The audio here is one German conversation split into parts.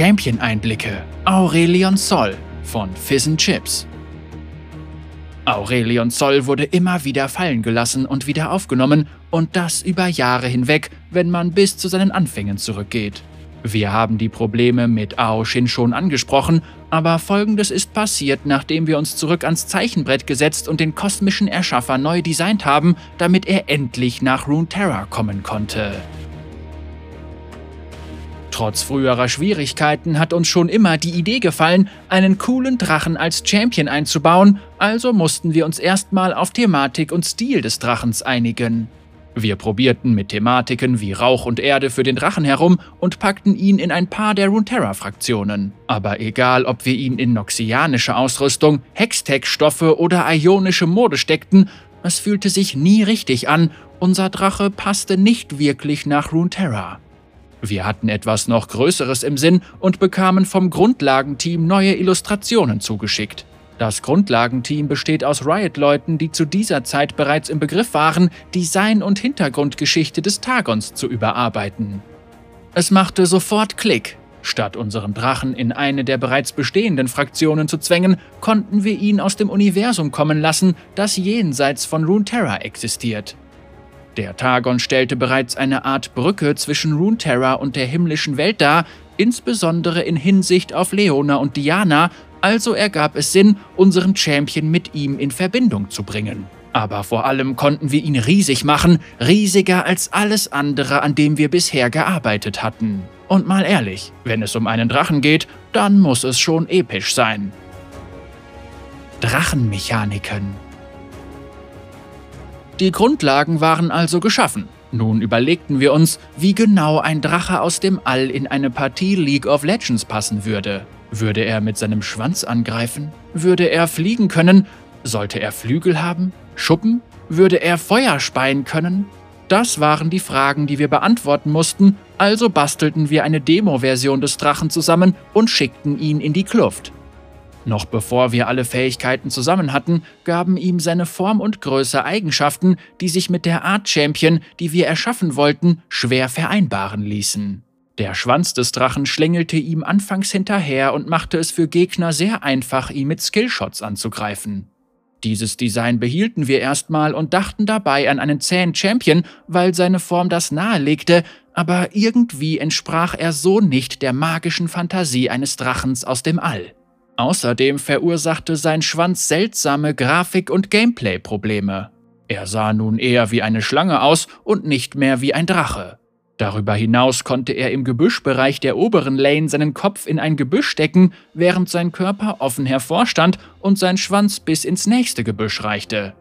Champion-Einblicke Aurelion Sol von Fizz Chips. Aurelion Sol wurde immer wieder fallen gelassen und wieder aufgenommen und das über Jahre hinweg, wenn man bis zu seinen Anfängen zurückgeht. Wir haben die Probleme mit Aoshin schon angesprochen, aber folgendes ist passiert, nachdem wir uns zurück ans Zeichenbrett gesetzt und den kosmischen Erschaffer neu designt haben, damit er endlich nach Runeterra kommen konnte. Trotz früherer Schwierigkeiten hat uns schon immer die Idee gefallen, einen coolen Drachen als Champion einzubauen, also mussten wir uns erstmal auf Thematik und Stil des Drachens einigen. Wir probierten mit Thematiken wie Rauch und Erde für den Drachen herum und packten ihn in ein paar der Runeterra-Fraktionen. Aber egal, ob wir ihn in noxianische Ausrüstung, Hextech-Stoffe oder ionische Mode steckten, es fühlte sich nie richtig an, unser Drache passte nicht wirklich nach Runeterra. Wir hatten etwas noch Größeres im Sinn und bekamen vom Grundlagenteam neue Illustrationen zugeschickt. Das Grundlagenteam besteht aus Riot-Leuten, die zu dieser Zeit bereits im Begriff waren, Design und Hintergrundgeschichte des Tagons zu überarbeiten. Es machte sofort Klick. Statt unseren Drachen in eine der bereits bestehenden Fraktionen zu zwängen, konnten wir ihn aus dem Universum kommen lassen, das jenseits von Runeterra existiert. Der Tagon stellte bereits eine Art Brücke zwischen Runeterra und der himmlischen Welt dar, insbesondere in Hinsicht auf Leona und Diana, also ergab es Sinn, unseren Champion mit ihm in Verbindung zu bringen. Aber vor allem konnten wir ihn riesig machen, riesiger als alles andere, an dem wir bisher gearbeitet hatten. Und mal ehrlich, wenn es um einen Drachen geht, dann muss es schon episch sein. Drachenmechaniken Die Grundlagen waren also geschaffen. Nun überlegten wir uns, wie genau ein Drache aus dem All in eine Partie League of Legends passen würde. Würde er mit seinem Schwanz angreifen? Würde er fliegen können? Sollte er Flügel haben? Schuppen? Würde er Feuer speien können? Das waren die Fragen, die wir beantworten mussten, also bastelten wir eine Demo-Version des Drachen zusammen und schickten ihn in die Kluft. Noch bevor wir alle Fähigkeiten zusammen hatten, gaben ihm seine Form und Größe Eigenschaften, die sich mit der Art Champion, die wir erschaffen wollten, schwer vereinbaren ließen. Der Schwanz des Drachen schlängelte ihm anfangs hinterher und machte es für Gegner sehr einfach, ihn mit Skillshots anzugreifen. Dieses Design behielten wir erstmal und dachten dabei an einen zähen Champion, weil seine Form das nahelegte, aber irgendwie entsprach er so nicht der magischen Fantasie eines Drachens aus dem All. Außerdem verursachte sein Schwanz seltsame Grafik- und Gameplay-Probleme. Er sah nun eher wie eine Schlange aus und nicht mehr wie ein Drache. Darüber hinaus konnte er im Gebüschbereich der oberen Lane seinen Kopf in ein Gebüsch stecken, während sein Körper offen hervorstand und sein Schwanz bis ins nächste Gebüsch reichte.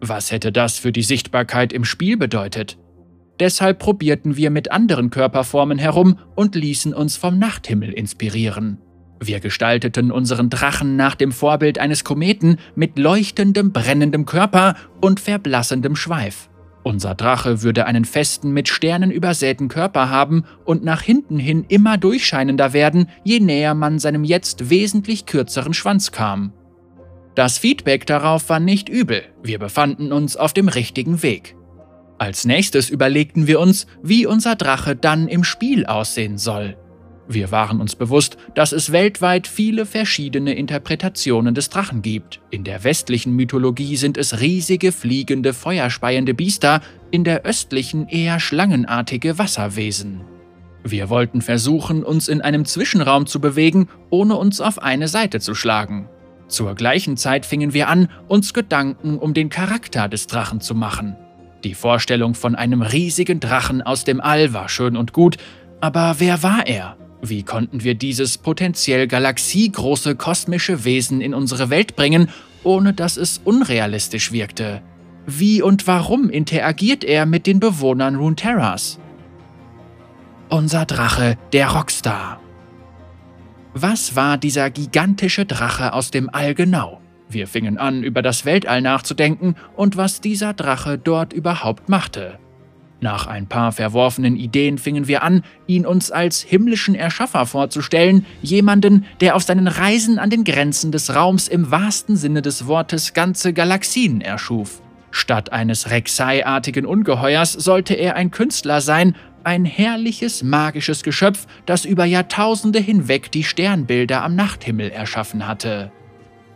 Was hätte das für die Sichtbarkeit im Spiel bedeutet? Deshalb probierten wir mit anderen Körperformen herum und ließen uns vom Nachthimmel inspirieren. Wir gestalteten unseren Drachen nach dem Vorbild eines Kometen mit leuchtendem, brennendem Körper und verblassendem Schweif. Unser Drache würde einen festen, mit Sternen übersäten Körper haben und nach hinten hin immer durchscheinender werden, je näher man seinem jetzt wesentlich kürzeren Schwanz kam. Das Feedback darauf war nicht übel, wir befanden uns auf dem richtigen Weg. Als nächstes überlegten wir uns, wie unser Drache dann im Spiel aussehen soll. Wir waren uns bewusst, dass es weltweit viele verschiedene Interpretationen des Drachen gibt. In der westlichen Mythologie sind es riesige, fliegende, feuerspeiende Biester, in der östlichen eher schlangenartige Wasserwesen. Wir wollten versuchen, uns in einem Zwischenraum zu bewegen, ohne uns auf eine Seite zu schlagen. Zur gleichen Zeit fingen wir an, uns Gedanken um den Charakter des Drachen zu machen. Die Vorstellung von einem riesigen Drachen aus dem All war schön und gut, aber wer war er? Wie konnten wir dieses potenziell galaxiegroße kosmische Wesen in unsere Welt bringen, ohne dass es unrealistisch wirkte? Wie und warum interagiert er mit den Bewohnern Runeterras? Unser Drache, der Rockstar. Was war dieser gigantische Drache aus dem All genau? Wir fingen an, über das Weltall nachzudenken und was dieser Drache dort überhaupt machte. Nach ein paar verworfenen Ideen fingen wir an, ihn uns als himmlischen Erschaffer vorzustellen, jemanden, der auf seinen Reisen an den Grenzen des Raums im wahrsten Sinne des Wortes ganze Galaxien erschuf. Statt eines Rek'Sai-artigen Ungeheuers sollte er ein Künstler sein, Ein herrliches, magisches Geschöpf, das über Jahrtausende hinweg die Sternbilder am Nachthimmel erschaffen hatte.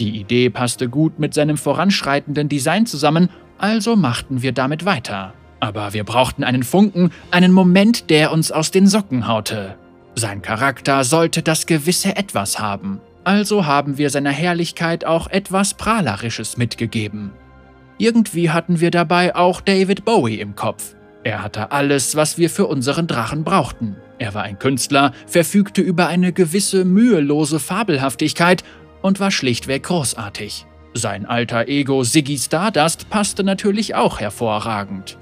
Die Idee passte gut mit seinem voranschreitenden Design zusammen, also machten wir damit weiter. Aber wir brauchten einen Funken, einen Moment, der uns aus den Socken haute. Sein Charakter sollte das gewisse Etwas haben. Also haben wir seiner Herrlichkeit auch etwas Prahlerisches mitgegeben. Irgendwie hatten wir dabei auch David Bowie im Kopf. Er hatte alles, was wir für unseren Drachen brauchten. Er war ein Künstler, verfügte über eine gewisse mühelose Fabelhaftigkeit und war schlichtweg großartig. Sein alter Ego Ziggy Stardust passte natürlich auch hervorragend.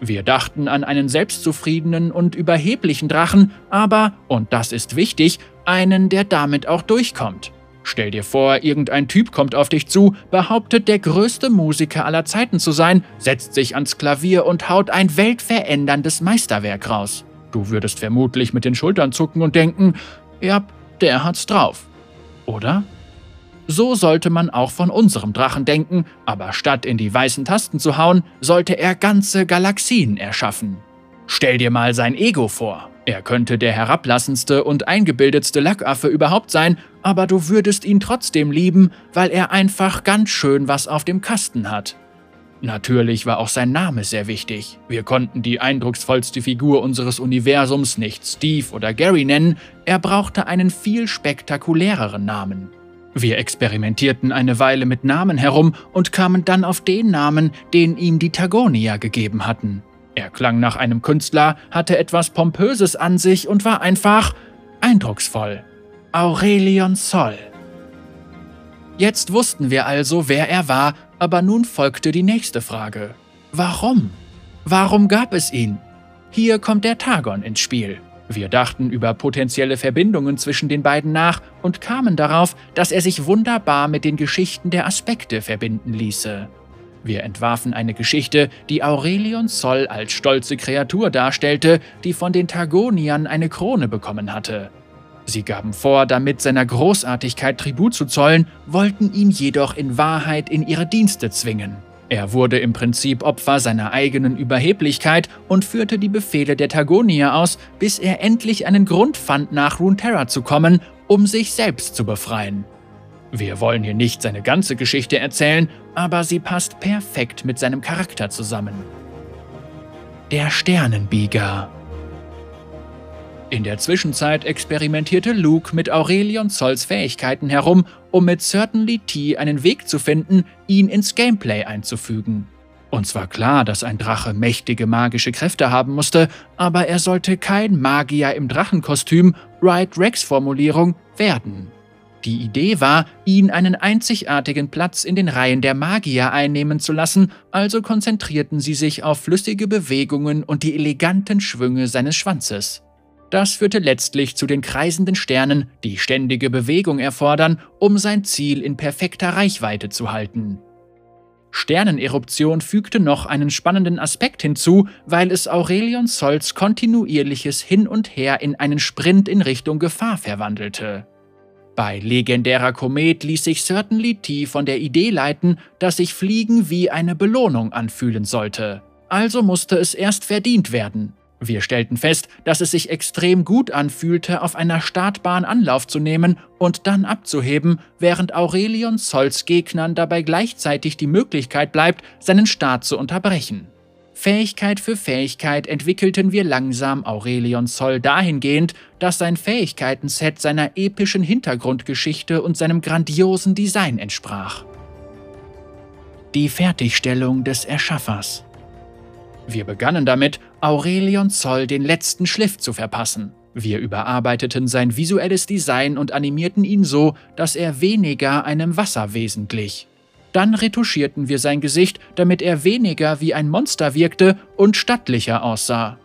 Wir dachten an einen selbstzufriedenen und überheblichen Drachen, aber, und das ist wichtig, einen, der damit auch durchkommt. Stell dir vor, irgendein Typ kommt auf dich zu, behauptet, der größte Musiker aller Zeiten zu sein, setzt sich ans Klavier und haut ein weltveränderndes Meisterwerk raus. Du würdest vermutlich mit den Schultern zucken und denken, ja, der hat's drauf. Oder? So sollte man auch von unserem Drachen denken, aber statt in die weißen Tasten zu hauen, sollte er ganze Galaxien erschaffen. Stell dir mal sein Ego vor. Er könnte der herablassendste und eingebildetste Lackaffe überhaupt sein, aber du würdest ihn trotzdem lieben, weil er einfach ganz schön was auf dem Kasten hat. Natürlich war auch sein Name sehr wichtig. Wir konnten die eindrucksvollste Figur unseres Universums nicht Steve oder Gary nennen, er brauchte einen viel spektakuläreren Namen. Wir experimentierten eine Weile mit Namen herum und kamen dann auf den Namen, den ihm die Tagonia gegeben hatten. Er klang nach einem Künstler, hatte etwas Pompöses an sich und war einfach eindrucksvoll. Aurelion Sol. Jetzt wussten wir also, wer er war, aber nun folgte die nächste Frage. Warum? Warum gab es ihn? Hier kommt der Tagon ins Spiel. Wir dachten über potenzielle Verbindungen zwischen den beiden nach und kamen darauf, dass er sich wunderbar mit den Geschichten der Aspekte verbinden ließe. Wir entwarfen eine Geschichte, die Aurelion Sol als stolze Kreatur darstellte, die von den Targoniern eine Krone bekommen hatte. Sie gaben vor, damit seiner Großartigkeit Tribut zu zollen, wollten ihn jedoch in Wahrheit in ihre Dienste zwingen. Er wurde im Prinzip Opfer seiner eigenen Überheblichkeit und führte die Befehle der Tagonier aus, bis er endlich einen Grund fand, nach Runeterra zu kommen, um sich selbst zu befreien. Wir wollen hier nicht seine ganze Geschichte erzählen, aber sie passt perfekt mit seinem Charakter zusammen. Der Sternenbieger In der Zwischenzeit experimentierte Luke mit Aurelion Zolls Fähigkeiten herum, um mit Certainly T einen Weg zu finden, ihn ins Gameplay einzufügen. Uns war klar, dass ein Drache mächtige magische Kräfte haben musste, aber er sollte kein Magier im Drachenkostüm, Wright Rex Formulierung, werden. Die Idee war, ihn einen einzigartigen Platz in den Reihen der Magier einnehmen zu lassen, also konzentrierten sie sich auf flüssige Bewegungen und die eleganten Schwünge seines Schwanzes. Das führte letztlich zu den kreisenden Sternen, die ständige Bewegung erfordern, um sein Ziel in perfekter Reichweite zu halten. Sterneneruption fügte noch einen spannenden Aspekt hinzu, weil es Aurelion Sols kontinuierliches Hin und Her in einen Sprint in Richtung Gefahr verwandelte. Bei legendärer Komet ließ sich Certainly T von der Idee leiten, dass sich Fliegen wie eine Belohnung anfühlen sollte. Also musste es erst verdient werden. Wir stellten fest, dass es sich extrem gut anfühlte, auf einer Startbahn Anlauf zu nehmen und dann abzuheben, während Aurelion Sols Gegnern dabei gleichzeitig die Möglichkeit bleibt, seinen Start zu unterbrechen. Fähigkeit für Fähigkeit entwickelten wir langsam Aurelion Zoll dahingehend, dass sein Fähigkeitenset seiner epischen Hintergrundgeschichte und seinem grandiosen Design entsprach. Die Fertigstellung des Erschaffers Wir begannen damit, Aurelion Zoll den letzten Schliff zu verpassen. Wir überarbeiteten sein visuelles Design und animierten ihn so, dass er weniger einem Wasserwesen glich. Dann retuschierten wir sein Gesicht, damit er weniger wie ein Monster wirkte und stattlicher aussah.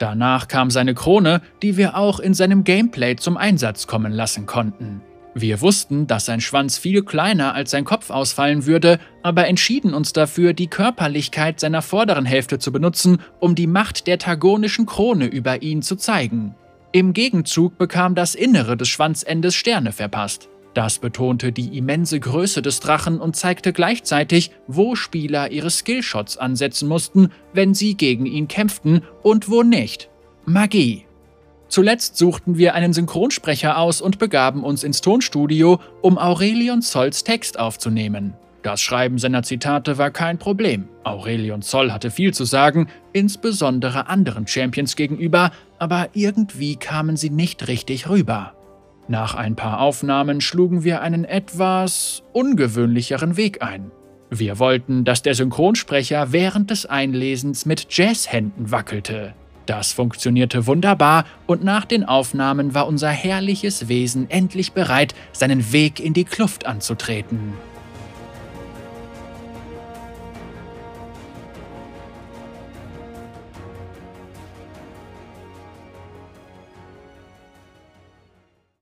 Danach kam seine Krone, die wir auch in seinem Gameplay zum Einsatz kommen lassen konnten. Wir wussten, dass sein Schwanz viel kleiner als sein Kopf ausfallen würde, aber entschieden uns dafür, die Körperlichkeit seiner vorderen Hälfte zu benutzen, um die Macht der tagonischen Krone über ihn zu zeigen. Im Gegenzug bekam das Innere des Schwanzendes Sterne verpasst. Das betonte die immense Größe des Drachen und zeigte gleichzeitig, wo Spieler ihre Skillshots ansetzen mussten, wenn sie gegen ihn kämpften und wo nicht. Magie. Zuletzt suchten wir einen Synchronsprecher aus und begaben uns ins Tonstudio, um Aurelion Zolls Text aufzunehmen. Das Schreiben seiner Zitate war kein Problem. Aurelion Zoll hatte viel zu sagen, insbesondere anderen Champions gegenüber, aber irgendwie kamen sie nicht richtig rüber. Nach ein paar Aufnahmen schlugen wir einen etwas ungewöhnlicheren Weg ein. Wir wollten, dass der Synchronsprecher während des Einlesens mit Jazzhänden wackelte. Das funktionierte wunderbar und nach den Aufnahmen war unser herrliches Wesen endlich bereit, seinen Weg in die Kluft anzutreten.